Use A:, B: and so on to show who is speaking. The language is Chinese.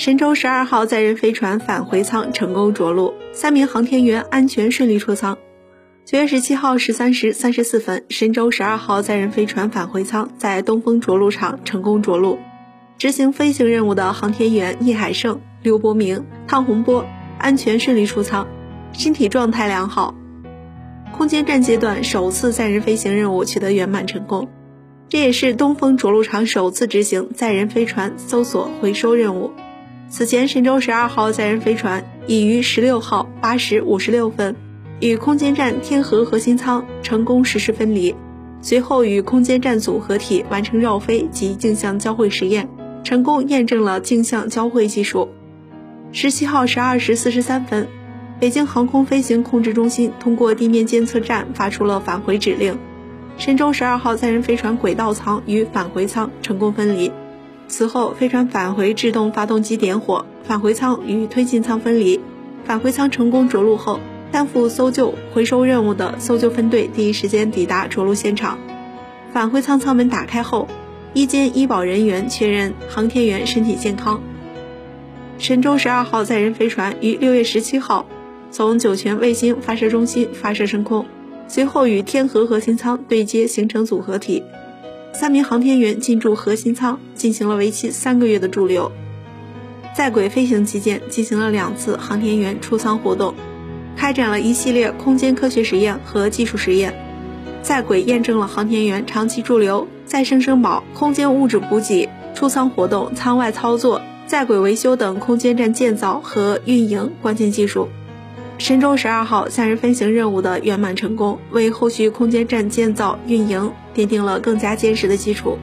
A: 神舟十二号载人飞船返回舱成功着陆，三名航天员安全顺利出舱。九月十七号十三时三十四分，神舟十二号载人飞船返回舱在东风着陆场成功着陆。执行飞行任务的航天员聂海胜、刘伯明、汤洪波安全顺利出舱，身体状态良好。空间站阶段首次载人飞行任务取得圆满成功，这也是东风着陆场首次执行载人飞船搜索回收任务。此前，神舟十二号载人飞船已于十六号八时五十六分。与空间站天河核心舱成功实施分离，随后与空间站组合体完成绕飞及镜像交会实验，成功验证了镜像交会技术。十七号十二时四十三分，北京航空飞行控制中心通过地面监测站发出了返回指令，神舟十二号载人飞船轨道舱与返回舱成功分离。此后，飞船返回制动发动机点火，返回舱与推进舱分离，返回舱成功着陆后。担负搜救回收任务的搜救分队第一时间抵达着陆现场。返回舱舱门打开后，一间医保人员确认航天员身体健康。神舟十二号载人飞船于六月十七号从酒泉卫星发射中心发射升空，随后与天河核心舱对接形成组合体。三名航天员进驻核心舱，进行了为期三个月的驻留。在轨飞行期间，进行了两次航天员出舱活动。开展了一系列空间科学实验和技术实验，在轨验证了航天员长期驻留、再生生保、空间物质补给、出舱活动、舱外操作、在轨维修等空间站建造和运营关键技术。神舟十二号载人飞行任务的圆满成功，为后续空间站建造运营奠定了更加坚实的基础。